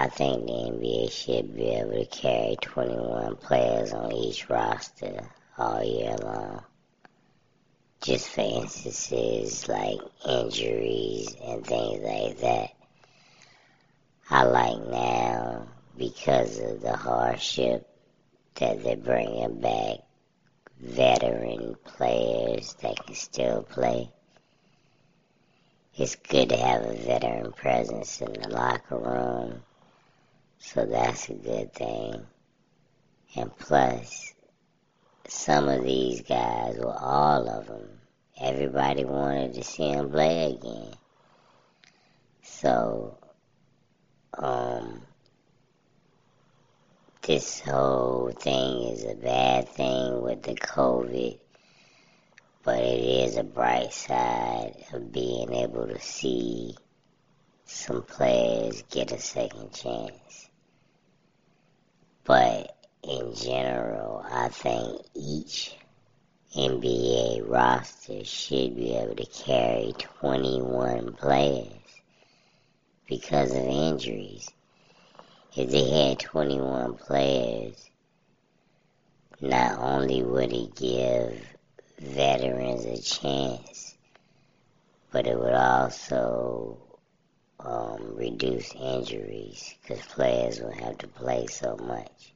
I think the NBA should be able to carry 21 players on each roster all year long. Just for instances like injuries and things like that. I like now because of the hardship that they're bringing back veteran players that can still play. It's good to have a veteran presence in the locker room, so that's a good thing. And plus, some of these guys, well, all of them, everybody wanted to see them play again. So, um, this whole thing is a bad thing with the COVID, but it is a bright side of being able to see some players get a second chance. But in general, I think each NBA roster should be able to carry 21 players because of injuries. If they had 21 players, not only would it give veterans a chance, but it would also um, reduce injuries because players will have to play so much.